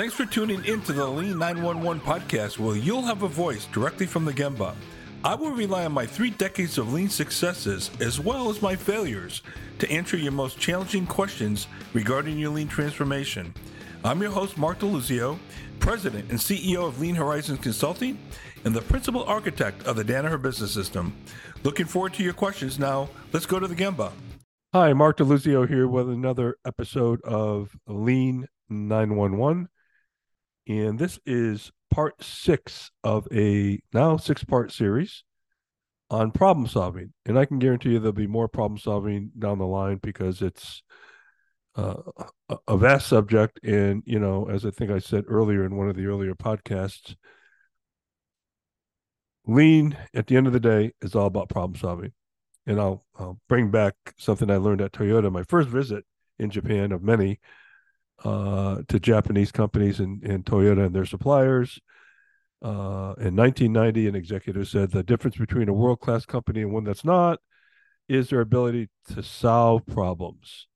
Thanks for tuning in to the Lean 911 podcast, where you'll have a voice directly from the Gemba. I will rely on my three decades of lean successes as well as my failures to answer your most challenging questions regarding your lean transformation. I'm your host, Mark DeLuzio, President and CEO of Lean Horizons Consulting and the principal architect of the Danaher Business System. Looking forward to your questions now. Let's go to the Gemba. Hi, Mark DeLuzio here with another episode of Lean 911. And this is part six of a now six part series on problem solving. And I can guarantee you there'll be more problem solving down the line because it's uh, a vast subject. And, you know, as I think I said earlier in one of the earlier podcasts, lean at the end of the day is all about problem solving. And I'll, I'll bring back something I learned at Toyota, my first visit in Japan of many uh, to Japanese companies and, and Toyota and their suppliers. Uh, in 1990, an executive said the difference between a world class company and one that's not is their ability to solve problems.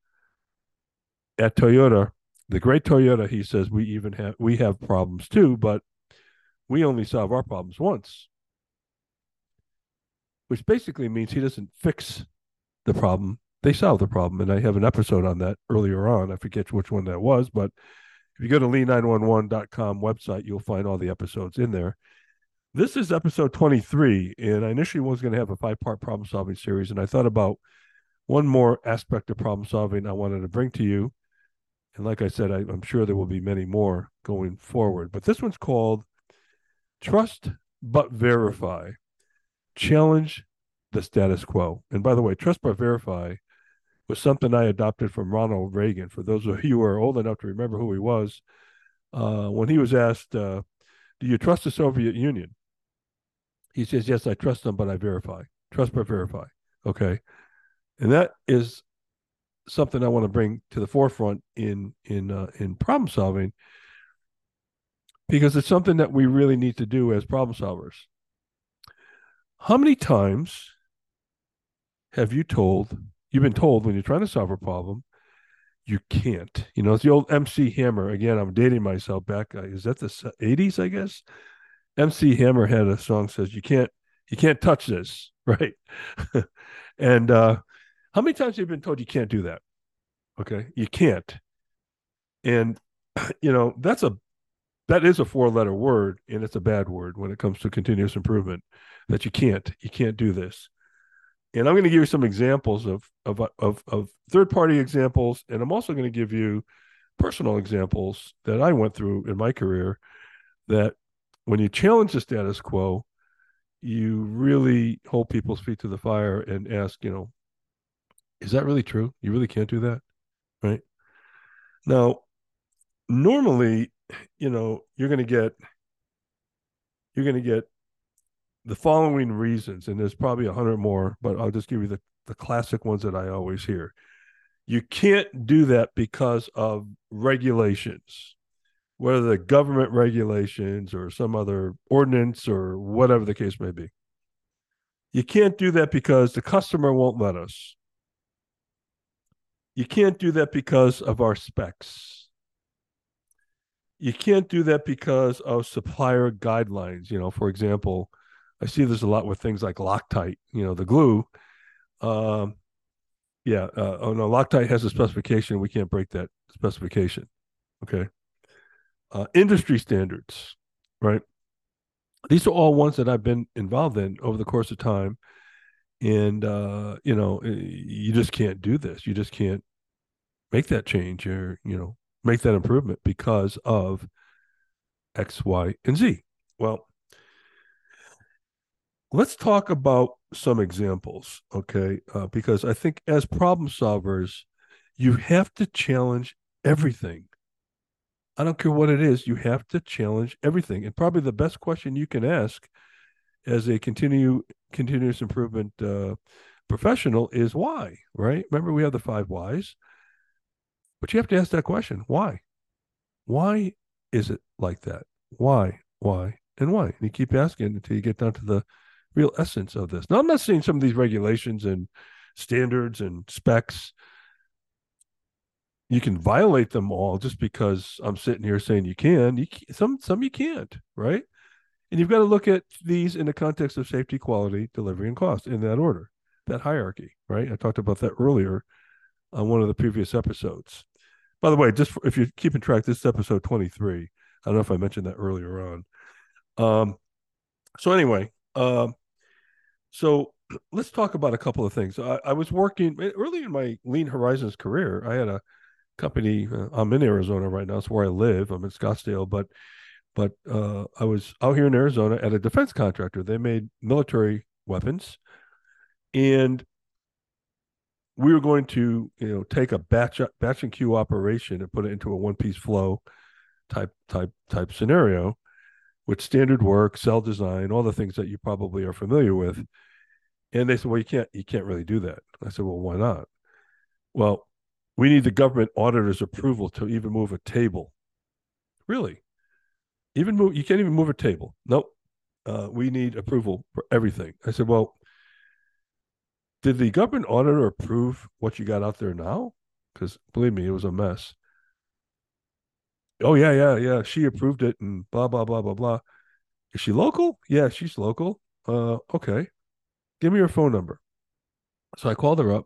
At Toyota, the great Toyota, he says we even have we have problems too, but we only solve our problems once, which basically means he doesn't fix the problem they solved the problem. And I have an episode on that earlier on. I forget which one that was, but if you go to lean911.com website, you'll find all the episodes in there. This is episode 23, and I initially was going to have a five part problem solving series. And I thought about one more aspect of problem solving I wanted to bring to you. And like I said, I, I'm sure there will be many more going forward. But this one's called Trust But Verify Challenge the Status Quo. And by the way, Trust But Verify was something I adopted from Ronald Reagan. For those of you who are old enough to remember who he was, uh, when he was asked, uh, "Do you trust the Soviet Union?" He says, "Yes, I trust them, but I verify. Trust but verify." Okay, and that is something I want to bring to the forefront in in uh, in problem solving because it's something that we really need to do as problem solvers. How many times have you told you've been told when you're trying to solve a problem, you can't. You know, it's the old MC Hammer. Again, I'm dating myself back. Uh, is that the 80s? I guess. MC Hammer had a song says you can't you can't touch this, right? and uh, how many times have you been told you can't do that? Okay, you can't. And you know that's a that is a four letter word, and it's a bad word when it comes to continuous improvement. That you can't you can't do this and I'm going to give you some examples of of of, of third party examples, and I'm also going to give you personal examples that I went through in my career. That when you challenge the status quo, you really hold people's feet to the fire and ask, you know, is that really true? You really can't do that, right? Now, normally, you know, you're going to get you're going to get the following reasons, and there's probably a hundred more, but I'll just give you the, the classic ones that I always hear. You can't do that because of regulations, whether the government regulations or some other ordinance or whatever the case may be. You can't do that because the customer won't let us. You can't do that because of our specs. You can't do that because of supplier guidelines. You know, for example, I see this a lot with things like Loctite, you know, the glue. Um, yeah, uh, oh no, Loctite has a specification. We can't break that specification. Okay. Uh, industry standards, right? These are all ones that I've been involved in over the course of time. And, uh, you know, you just can't do this. You just can't make that change or, you know, make that improvement because of X, Y, and Z. Well, let's talk about some examples, okay? Uh, because I think as problem solvers, you have to challenge everything. I don't care what it is, you have to challenge everything. And probably the best question you can ask as a continue continuous improvement uh, professional is why, right? Remember, we have the five whys, but you have to ask that question why? Why is it like that? Why, why, and why? And you keep asking until you get down to the real essence of this. Now, I'm not saying some of these regulations and standards and specs you can violate them all just because I'm sitting here saying you can. You some some you can't, right? And you've got to look at these in the context of safety, quality, delivery, and cost in that order, that hierarchy, right? I talked about that earlier on one of the previous episodes. By the way, just for, if you're keeping track, this is episode 23. I don't know if I mentioned that earlier on. Um, so anyway, um, so let's talk about a couple of things. I, I, was working early in my Lean Horizons career. I had a company. Uh, I'm in Arizona right now. It's where I live. I'm in Scottsdale, but but uh, I was out here in Arizona at a defense contractor. They made military weapons, and we were going to you know take a batch batch and queue operation and put it into a one piece flow type type type scenario with standard work, cell design, all the things that you probably are familiar with. And they said, well, you can't you can't really do that. I said, well, why not? Well, we need the government auditor's approval to even move a table. Really? Even move you can't even move a table. Nope. Uh, we need approval for everything. I said, well, did the government auditor approve what you got out there now? Because believe me, it was a mess. Oh yeah, yeah, yeah. She approved it and blah blah blah blah blah. Is she local? Yeah, she's local. Uh, okay. Give me your phone number. So I called her up.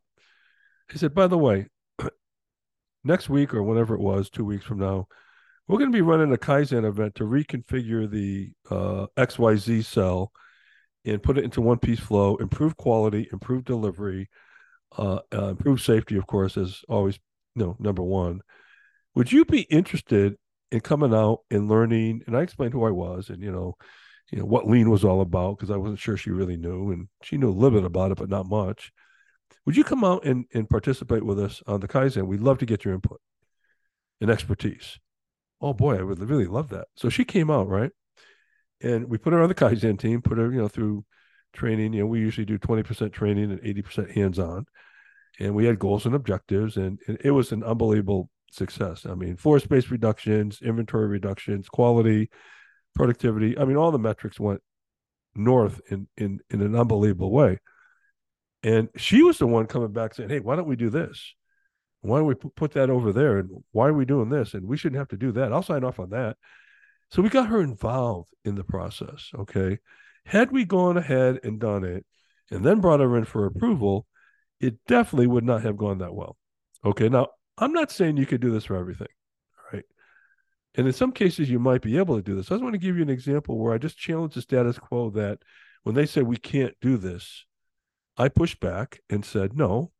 He said, by the way, next week or whenever it was, two weeks from now, we're going to be running a Kaizen event to reconfigure the uh, XYZ cell and put it into one piece flow, improve quality, improve delivery, uh, uh, improve safety, of course, as always, you know, number one. Would you be interested in coming out and learning? And I explained who I was and, you know, you know, what lean was all about because I wasn't sure she really knew. And she knew a little bit about it, but not much. Would you come out and, and participate with us on the Kaizen? We'd love to get your input and expertise. Oh boy, I would really love that. So she came out, right? and we put her on the Kaizen team, put her, you know, through training. You know, we usually do 20% training and 80% hands on. And we had goals and objectives, and, and it was an unbelievable success. I mean, force based reductions, inventory reductions, quality, productivity. I mean, all the metrics went north in in in an unbelievable way. And she was the one coming back saying, "Hey, why don't we do this? Why don't we put that over there? And why are we doing this? And we shouldn't have to do that. I'll sign off on that." So we got her involved in the process. Okay. Had we gone ahead and done it and then brought her in for approval, it definitely would not have gone that well. Okay. Now, I'm not saying you could do this for everything. And in some cases, you might be able to do this. I just want to give you an example where I just challenged the status quo that when they said we can't do this, I pushed back and said, no,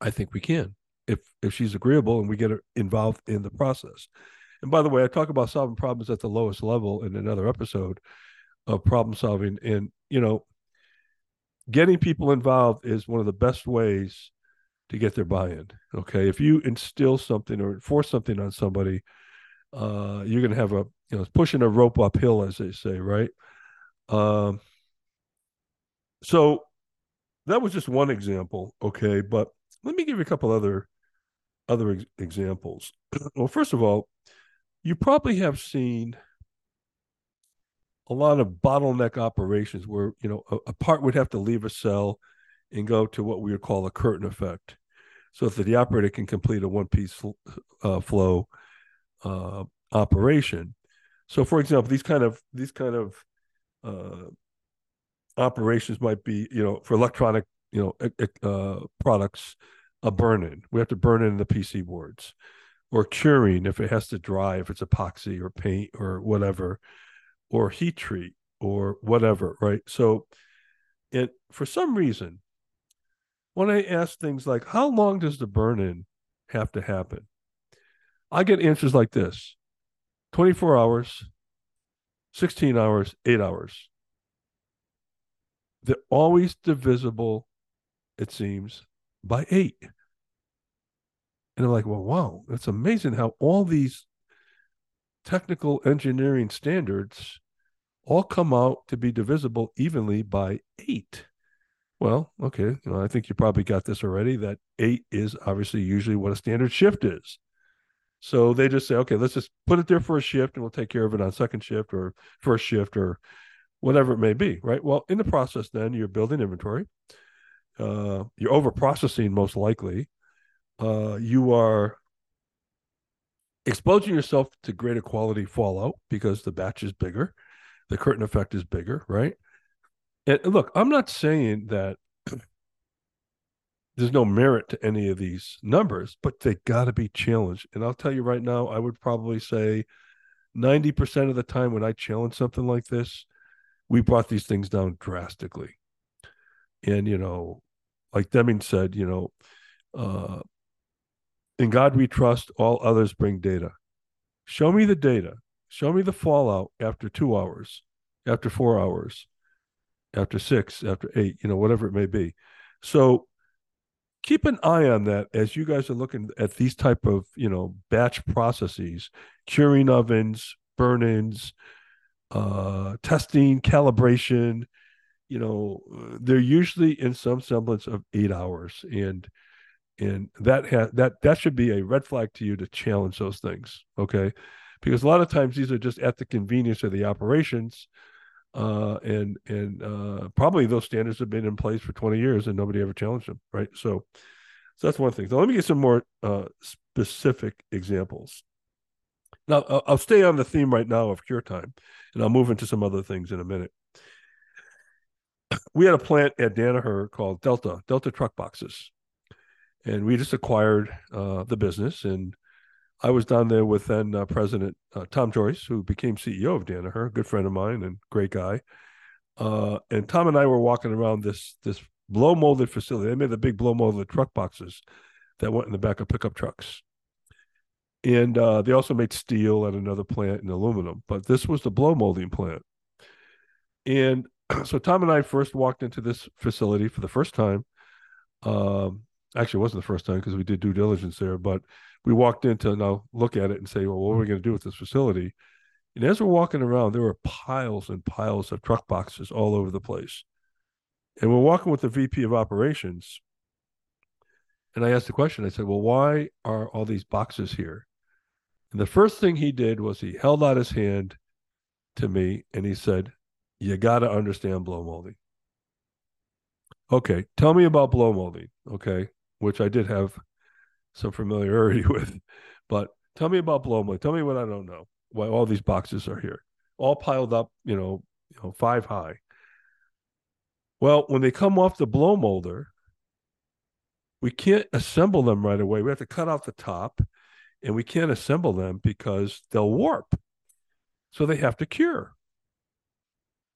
I think we can if if she's agreeable and we get her involved in the process. And by the way, I talk about solving problems at the lowest level in another episode of problem solving. And, you know, getting people involved is one of the best ways to get their buy-in. Okay. If you instill something or enforce something on somebody, uh, you're going to have a, you know, pushing a rope uphill, as they say, right? Um, so that was just one example. Okay. But let me give you a couple other, other ex- examples. well, first of all, you probably have seen a lot of bottleneck operations where you know a, a, part would have to leave a cell and go to what we would call a curtain effect so that the operator can complete a one piece uh, flow uh, operation so for example these kind of these kind of uh, operations might be you know for electronic you know uh, products a burn in we have to burn in the pc boards or curing if it has to dry, if it's epoxy or paint or whatever, or heat treat or whatever, right? So it for some reason, when I ask things like how long does the burn in have to happen? I get answers like this 24 hours, 16 hours, eight hours. They're always divisible, it seems, by eight. And I'm like, well, wow, that's amazing how all these technical engineering standards all come out to be divisible evenly by eight. Well, okay, you know, I think you probably got this already that eight is obviously usually what a standard shift is. So they just say, okay, let's just put it there for a shift and we'll take care of it on second shift or first shift or whatever it may be, right? Well, in the process, then you're building inventory. Uh, you're over processing most likely uh, you are exposing yourself to greater quality fallout because the batch is bigger, the curtain effect is bigger, right? And look, I'm not saying that there's no merit to any of these numbers, but they got to be challenged. And I'll tell you right now, I would probably say 90% of the time when I challenge something like this, we brought these things down drastically. And, you know, like Deming said, you know, uh, in God we trust, all others bring data. Show me the data. Show me the fallout after two hours, after four hours, after six, after eight, you know, whatever it may be. So keep an eye on that as you guys are looking at these type of, you know, batch processes, curing ovens, burn-ins, uh, testing, calibration, you know, they're usually in some semblance of eight hours. And and that has that that should be a red flag to you to challenge those things okay because a lot of times these are just at the convenience of the operations uh, and and uh, probably those standards have been in place for 20 years and nobody ever challenged them right? So so that's one thing. So let me get some more uh, specific examples. Now I'll, I'll stay on the theme right now of cure time and i'll move into some other things in a minute. We had a plant at Danaher called Delta, Delta Truck Boxes. And we just acquired uh, the business. And I was down there with then uh, President uh, Tom Joyce, who became CEO of Danaher, a good friend of mine and great guy. Uh, and Tom and I were walking around this this blow molded facility. They made the big blow molded truck boxes that went in the back of pickup trucks. And uh, they also made steel at another plant and aluminum, but this was the blow molding plant. And so Tom and I first walked into this facility for the first time. Um, actually it wasn't the first time because we did due diligence there, but we walked in to now look at it and say, well, what are we going to do with this facility? And as we're walking around, there were piles and piles of truck boxes all over the place. And we're walking with the VP of operations. And I asked the question, I said, well, why are all these boxes here? And the first thing he did was he held out his hand to me and he said, you got to understand blow molding. Okay, tell me about blow molding. Okay, which I did have some familiarity with. But tell me about blow molding. Tell me what I don't know. Why all these boxes are here, all piled up, you know, you know, five high. Well, when they come off the blow molder, we can't assemble them right away. We have to cut off the top, and we can't assemble them because they'll warp. So they have to cure.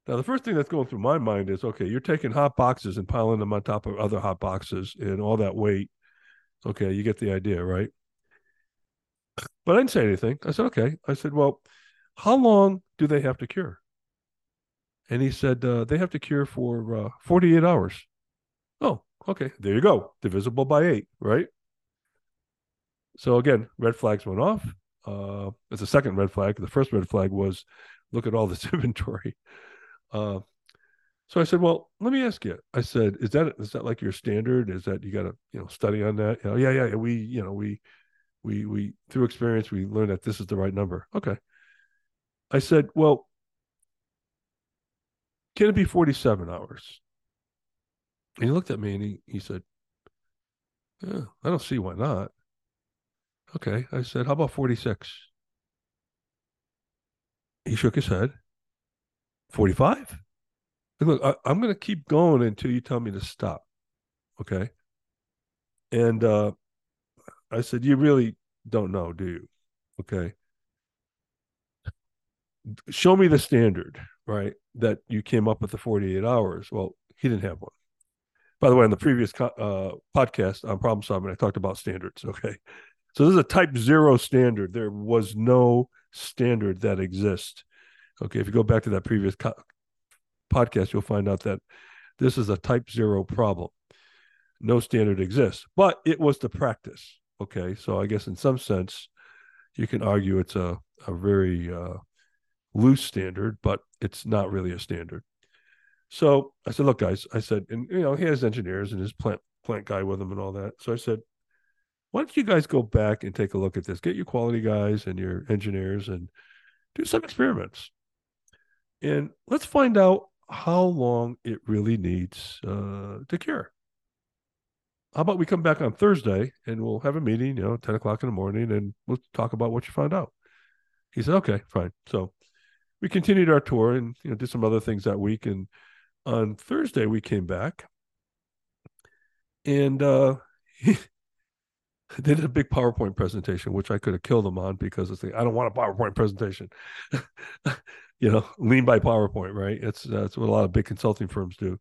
Now, the first thing that's going through my mind is okay, you're taking hot boxes and piling them on top of other hot boxes and all that weight. Okay, you get the idea, right? But I didn't say anything. I said, okay. I said, well, how long do they have to cure? And he said, uh, they have to cure for uh, 48 hours. Oh, okay. There you go. Divisible by eight, right? So again, red flags went off. Uh, it's a second red flag. The first red flag was look at all this inventory. Uh, so I said, well, let me ask you. I said, is that is that like your standard? Is that you got to you know study on that? You know, yeah, yeah. We you know we we we through experience we learned that this is the right number. Okay. I said, well, can it be forty seven hours? And he looked at me and he he said, yeah, I don't see why not. Okay. I said, how about forty six? He shook his head. 45? Look, I, am going to keep going until you tell me to stop. Okay. And uh, I said, You really don't know, do you? Okay. Show me the standard, right? That you came up with the 48 hours. Well, he didn't have one. By the way, in the previous uh, podcast on problem solving, I talked about standards. Okay. So this is a type zero standard. There was no standard that exists Okay, if you go back to that previous co- podcast, you'll find out that this is a type zero problem. No standard exists, but it was the practice. Okay, so I guess in some sense, you can argue it's a, a very uh, loose standard, but it's not really a standard. So I said, look, guys, I said, and you know, he has engineers and his plant plant guy with him and all that. So I said, why don't you guys go back and take a look at this? Get your quality guys and your engineers and do some experiments. And let's find out how long it really needs uh, to cure. how about we come back on Thursday and we'll have a meeting, you know, 10 o'clock in the morning and we'll talk about what you found out. He said, okay, fine. So we continued our tour and, you know, did some other things that week. And on Thursday, we came back and uh, he did a big PowerPoint presentation, which I could have killed him on because it's like, I don't want a PowerPoint presentation. you know, lean by PowerPoint, right? That's that's what a lot of big consulting firms do.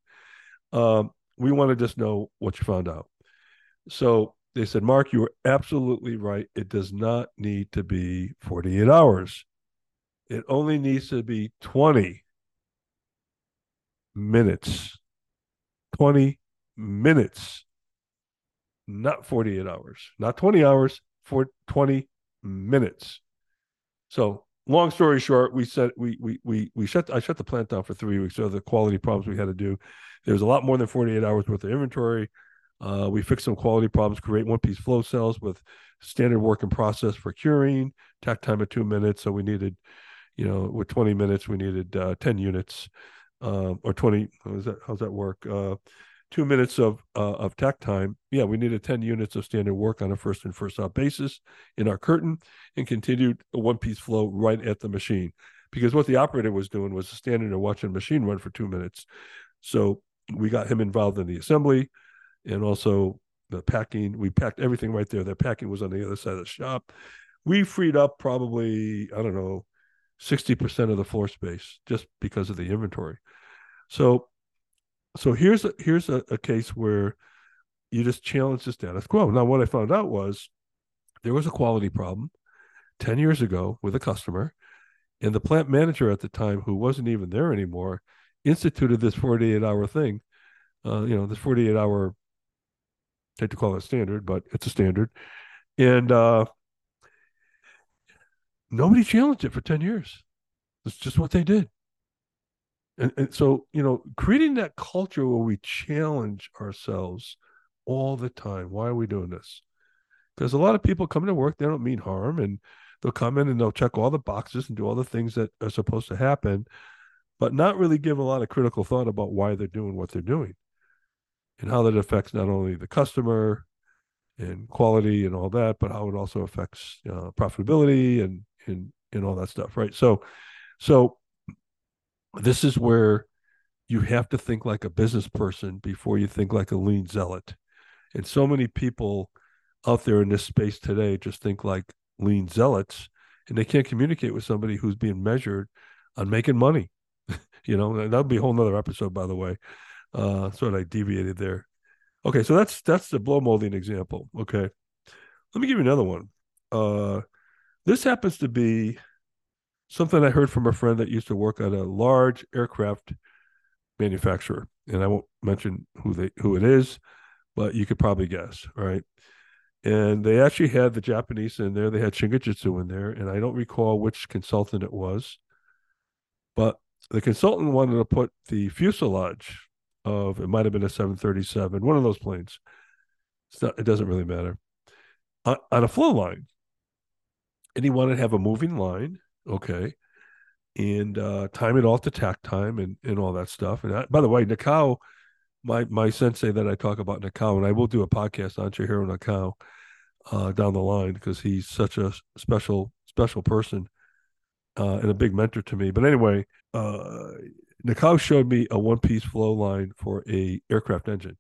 Um, we want to just know what you found out. So they said, Mark, you were absolutely right. It does not need to be 48 hours. It only needs to be 20 minutes. 20 minutes. Not 48 hours, not 20 hours, for 20 minutes. So long story short, we said we we we we shut I shut the plant down for three weeks. So the quality problems we had to do. There was a lot more than 48 hours worth of inventory. Uh, we fixed some quality problems, create one piece flow cells with standard work working process for curing, takt time of two minutes. So we needed, you know, with 20 minutes, we needed uh, 10 units um, or 20. How's that, how's that work? Uh, two minutes of uh, of takt time. Yeah, we needed 10 units of standard work on a first and first out basis in our curtain and continued a one piece flow right at the machine. Because what the operator was doing was standing and watching the machine run for two minutes. So we got him involved in the assembly and also the packing. We packed everything right there. The packing was on the other side of the shop. We freed up probably, I don't know, 60% of the floor space just because of the inventory. So so here's a here's a, a case where you just challenge the status quo. Now, what I found out was there was a quality problem 10 years ago with a customer, and the plant manager at the time, who wasn't even there anymore, instituted this 48 hour thing. Uh, you know, this 48 hour I hate to call it standard, but it's a standard. And uh, nobody challenged it for 10 years. It's just what they did. And, and so, you know, creating that culture where we challenge ourselves all the time. Why are we doing this? Because a lot of people come to work, they don't mean harm, and they'll come in and they'll check all the boxes and do all the things that are supposed to happen, but not really give a lot of critical thought about why they're doing what they're doing and how that affects not only the customer and quality and all that, but how it also affects uh, profitability and and and all that stuff, right? So, so this is where you have to think like a business person before you think like a lean zealot. And so many people out there in this space today just think like lean zealots, and they can't communicate with somebody who's being measured on making money. you know, that would be a whole nother episode, by the way. Uh, sort of I deviated there. Okay, so that's that's the blow molding example. Okay, let me give you another one. Uh, this happens to be something I heard from a friend that used to work at a large aircraft manufacturer, and I won't mention who they who it is, but you could probably guess, right? And they actually had the Japanese in there. They had Shingijutsu in there, and I don't recall which consultant it was, but the consultant wanted to put the fuselage of it might have been a 737, one of those planes. Not, it doesn't really matter. On a flow line. And he wanted to have a moving line, okay, and uh, time it all to takt time and, and all that stuff. And I, by the way, Nakao, my my sensei that I talk about Nakao, and I will do a podcast on Chihiro Nakao uh, down the line because he's such a special special person uh, and a big mentor to me. But anyway, uh, Nakao showed me a one piece flow line for a aircraft engine.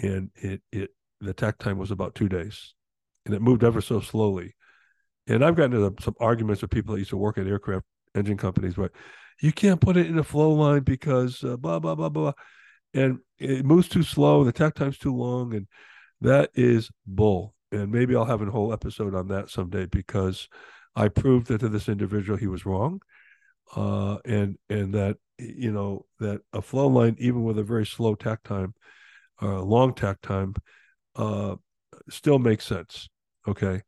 And it it the takt time was about two days. And it moved ever so slowly. And I've gotten into some arguments with people that used to work at aircraft engine companies, but you can't put it in a flow line because uh, blah blah blah blah, and it moves too slow. The takt time's too long, and that is bull. And maybe I'll have a whole episode on that someday because I proved that to this individual he was wrong, uh, and and that you know that a flow line, even with a very slow takt time, uh, long takt time, uh, still makes sense. Okay,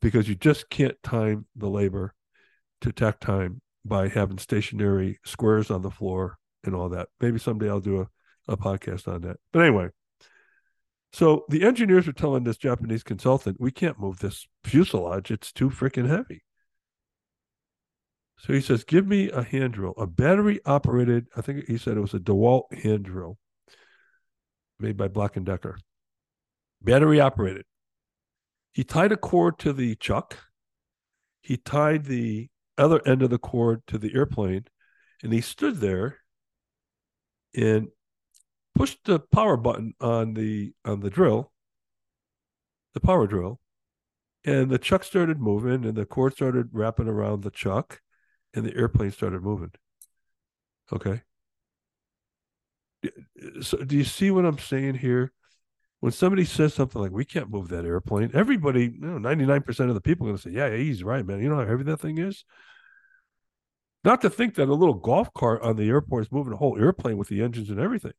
because you just can't time the labor to takt time by having stationary squares on the floor and all that. Maybe someday I'll do a, a podcast on that. But anyway, so the engineers are telling this Japanese consultant, we can't move this fuselage. It's too freaking heavy. So he says, give me a hand drill, a battery operated, I think he said it was a DeWalt hand drill made by Black & Decker. battery operated. He tied a cord to the chuck. He tied the other end of the cord to the airplane, and he stood there and pushed the power button on the on the drill, the power drill, and the chuck started moving, and the cord started wrapping around the chuck, and the airplane started moving. Okay. So, do you see what I'm saying here? When somebody says something like, "We can't move that airplane," everybody, you know, 99% of the people are going to say, "Yeah, he's right, man. You know how heavy that thing is." Not to think that a little golf cart on the airport is moving a whole airplane with the engines and everything.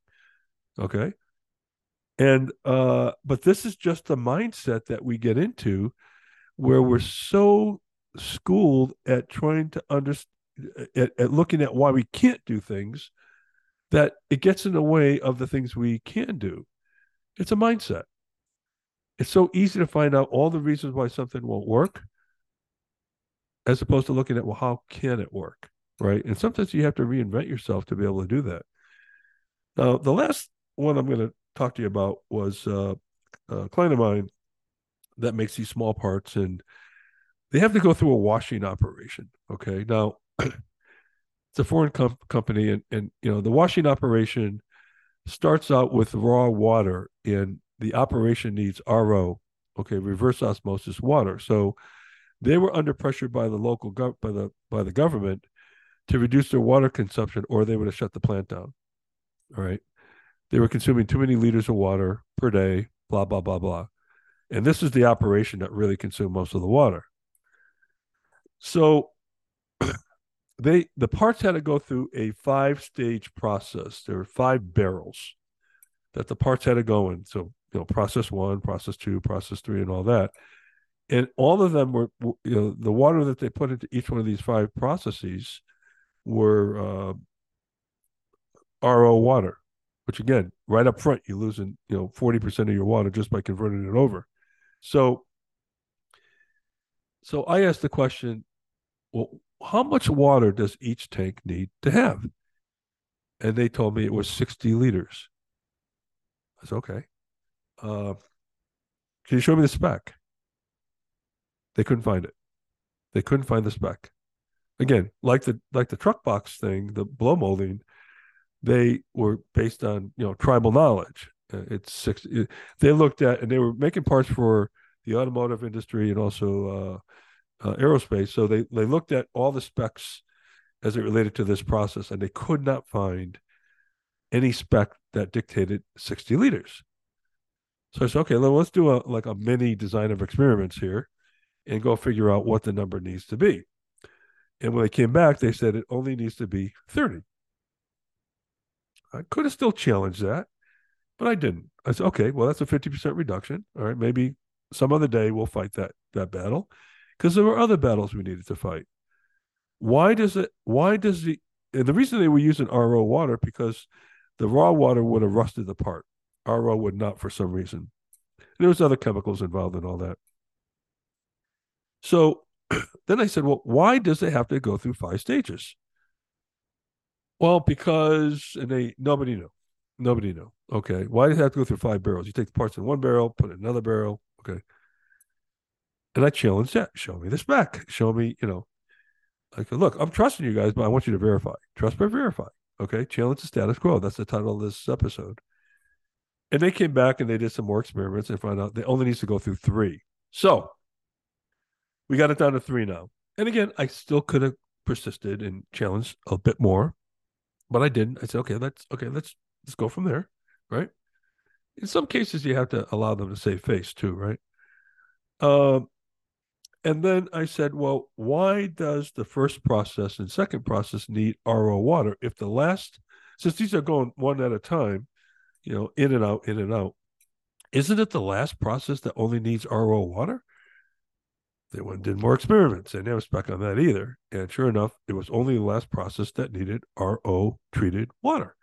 Okay. And uh, but this is just the mindset that we get into where we're so schooled at trying to understand at, at looking at why we can't do things that it gets in the way of the things we can do. It's a mindset. It's so easy to find out all the reasons why something won't work as opposed to looking at, well, how can it work? Right. And sometimes you have to reinvent yourself to be able to do that. Now, the last one I'm going to talk to you about was uh, a client of mine that makes these small parts and they have to go through a washing operation. Okay. Now, it's a foreign com- company and, and, you know, the washing operation starts out with raw water and the operation needs RO, okay, reverse osmosis water. So they were under pressure by the local gov- by the by the government to reduce their water consumption or they would have shut the plant down. All right. They were consuming too many liters of water per day, blah, blah, blah, blah. And this is the operation that really consumed most of the water. So they the parts had to go through a five stage process. There were five barrels that the parts had to go in. So, you know, process one, process two, process three, and all that. And all of them were, you know, the water that they put into each one of these five processes were uh, RO water, which again, right up front, you're losing, you know, 40% of your water just by converting it over. So, so I asked the question, well, how much water does each tank need to have? And they told me it was 60 liters. I said, okay. Uh, can you show me the spec? They couldn't find it. They couldn't find the spec. Again, like the like the truck box thing, the blow molding, they were based on you know tribal knowledge. Uh, it's six. It, they looked at and they were making parts for the automotive industry and also uh, uh, aerospace. So they they looked at all the specs as it related to this process, and they could not find any spec that dictated 60 liters. So I said, okay, let's do a like a mini design of experiments here and go figure out what the number needs to be. And when they came back, they said it only needs to be 30. I could have still challenged that, but I didn't. I said, okay, well, that's a 50% reduction. All right, maybe some other day we'll fight that that battle. Because there were other battles we needed to fight. Why does it why does the the reason they were using RO water because the raw water would have rusted apart. RO would not for some reason. There was other chemicals involved in all that. So then I said, well, why does it have to go through five stages? Well, because and they nobody knew. Nobody knew. Okay. Why does it have to go through five barrels? You take the parts in one barrel, put it in another barrel. Okay. And I challenged that. Show me this back. Show me, you know, like look, I'm trusting you guys, but I want you to verify. Trust but verify. Okay. Challenge the status quo. That's the title of this episode. And they came back and they did some more experiments and found out they only needs to go through three. So we got it down to three now. And again, I still could have persisted and challenged a bit more, but I didn't. I said, okay, let's okay, let's let's go from there, right? In some cases, you have to allow them to save face too, right? Um, and then I said, well, why does the first process and second process need RO water if the last, since these are going one at a time, you know, in and out, in and out, isn't it the last process that only needs RO water? They went and did more experiments. They never spec on that either. And sure enough, it was only the last process that needed RO treated water.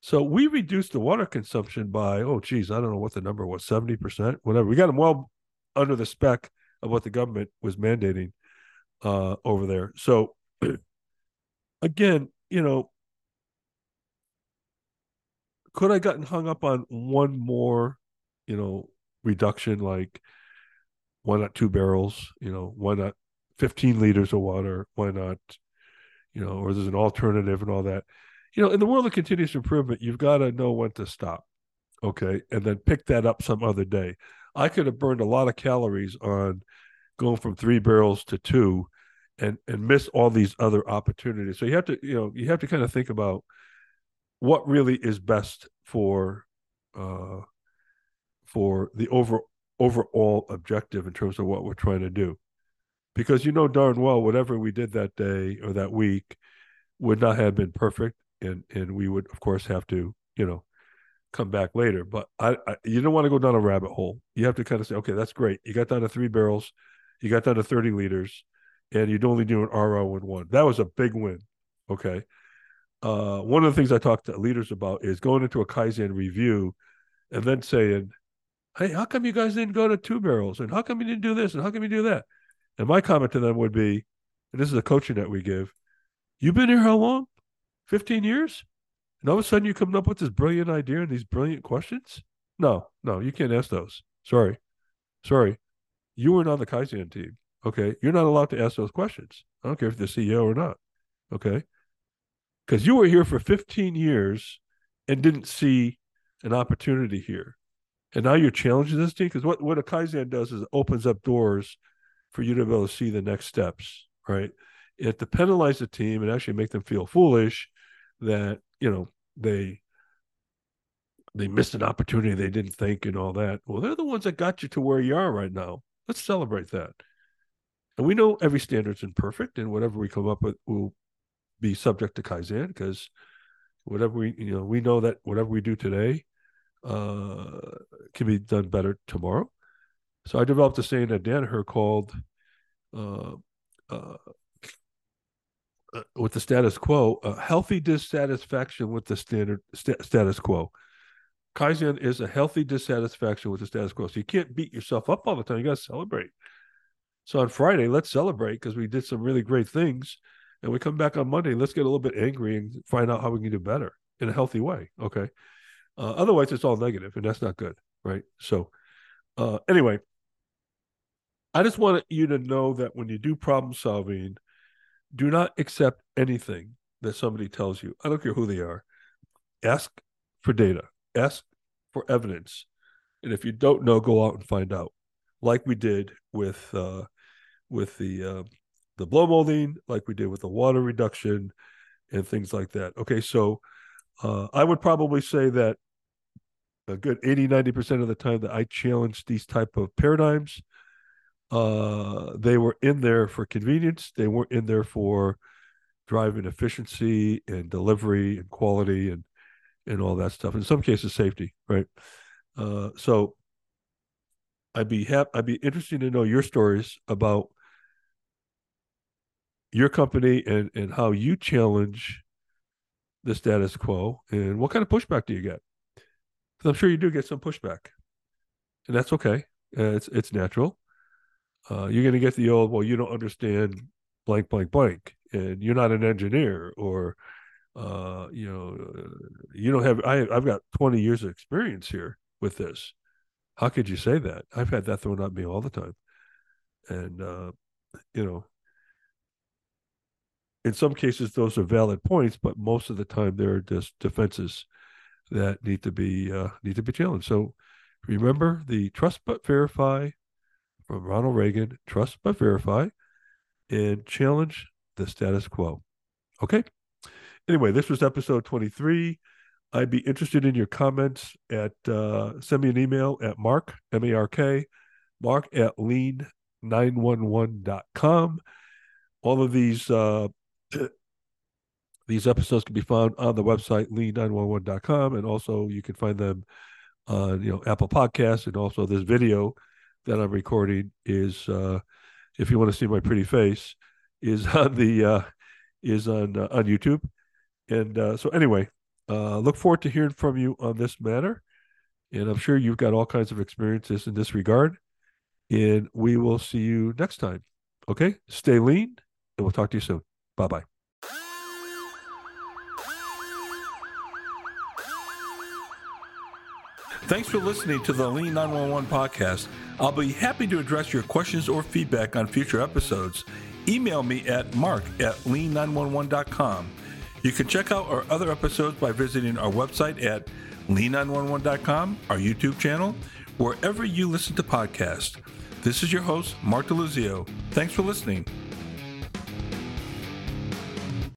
So we reduced the water consumption by, oh, geez, I don't know what the number was, 70%, whatever. We got them well under the spec of what the government was mandating uh, over there. So again, you know, could I gotten hung up on one more, you know, reduction like why not two barrels? You know, why not 15 liters of water? Why not, you know, or there's an alternative and all that. You know, in the world of continuous improvement, you've got to know when to stop. Okay. And then pick that up some other day. I could have burned a lot of calories on going from three barrels to two and and miss all these other opportunities. So you have to, you know, you have to kind of think about what really is best for uh for the over overall objective in terms of what we're trying to do. Because you know darn well whatever we did that day or that week would not have been perfect and and we would of course have to, you know, come back later. But I, I you don't want to go down a rabbit hole. You have to kind of say, okay, that's great. You got down to three barrels, you got down to 30 liters, and you'd only do an RO in one. That was a big win. Okay. Uh, one of the things I talk to leaders about is going into a Kaizen review and then saying, Hey, how come you guys didn't go to two barrels? And how come you didn't do this? And how come you do that? And my comment to them would be, and this is a coaching that we give, you've been here how long? 15 years? And all of a sudden you' coming up with this brilliant idea and these brilliant questions? No, no, you can't ask those. Sorry. Sorry. You weren't on the Kaizen team. Okay. You're not allowed to ask those questions. I don't care if you're the CEO or not. Okay. Because you were here for 15 years and didn't see an opportunity here. And now you're challenging this team because what, what a Kaizen does is it opens up doors for you to be able to see the next steps, right? It to penalize the team and actually make them feel foolish that, you know, they they missed an opportunity they didn't think and all that. Well, they're the ones that got you to where you are right now. Let's celebrate that. And we know every standard's imperfect, and whatever we come up with will be subject to Kaizen because whatever we you know we know that whatever we do today uh, can be done better tomorrow. So I developed a saying that Dan Danaher called uh, uh, with the status quo, a healthy dissatisfaction with the standard st- status quo. Kaizen is a healthy dissatisfaction with the status quo. So you can't beat yourself up all the time. You got to celebrate. So on Friday, let's celebrate because we did some really great things. And we come back on Monday, let's get a little bit angry and find out how we can do better in a healthy way. Okay. Uh, otherwise, it's all negative, and that's not good. Right. So, uh, anyway, I just want you to know that when you do problem solving, do not accept anything that somebody tells you. I don't care who they are. Ask for data, ask for evidence. And if you don't know, go out and find out, like we did with uh, with the uh, the blow molding, like we did with the water reduction and things like that. Okay, so uh, I would probably say that a good 80 90% of the time that I challenge these type of paradigms, uh, they were in there for convenience. They weren't in there for driving efficiency and delivery and quality and and all that stuff. In some cases, safety, right? Uh, so I'd be happy. I'd be interested to know your stories about your company and and how you challenge the status quo and what kind of pushback do you get? Because I'm sure you do get some pushback, and that's okay. Uh, it's it's natural. Uh, you're going to get the old, well, you don't understand blank, blank, blank, and you're not an engineer, or uh, you know, you don't have. I I've got 20 years of experience here with this. How could you say that? I've had that thrown at me all the time, and uh, you know, in some cases those are valid points, but most of the time they're just defenses that need to be uh, need to be challenged. So remember the trust but verify from Ronald Reagan: trust but verify, and challenge the status quo. Okay. Anyway, this was episode twenty three. I'd be interested in your comments at uh, send me an email at mark m-a-r-k mark at lean911.com all of these uh, these episodes can be found on the website lean911.com and also you can find them on you know apple podcasts and also this video that i'm recording is uh if you want to see my pretty face is on the uh is on uh, on youtube. And uh so anyway uh look forward to hearing from you on this matter. And i'm sure you've got all kinds of experiences in this regard. And we will see you next time. Okay? Stay lean and we'll talk to you soon. Bye bye Thanks for listening to the Lean 911 podcast. I'll be happy to address your questions or feedback on future episodes. Email me at mark at lean911.com. You can check out our other episodes by visiting our website at lean911.com, our YouTube channel, wherever you listen to podcasts. This is your host, Mark DeLuzio. Thanks for listening.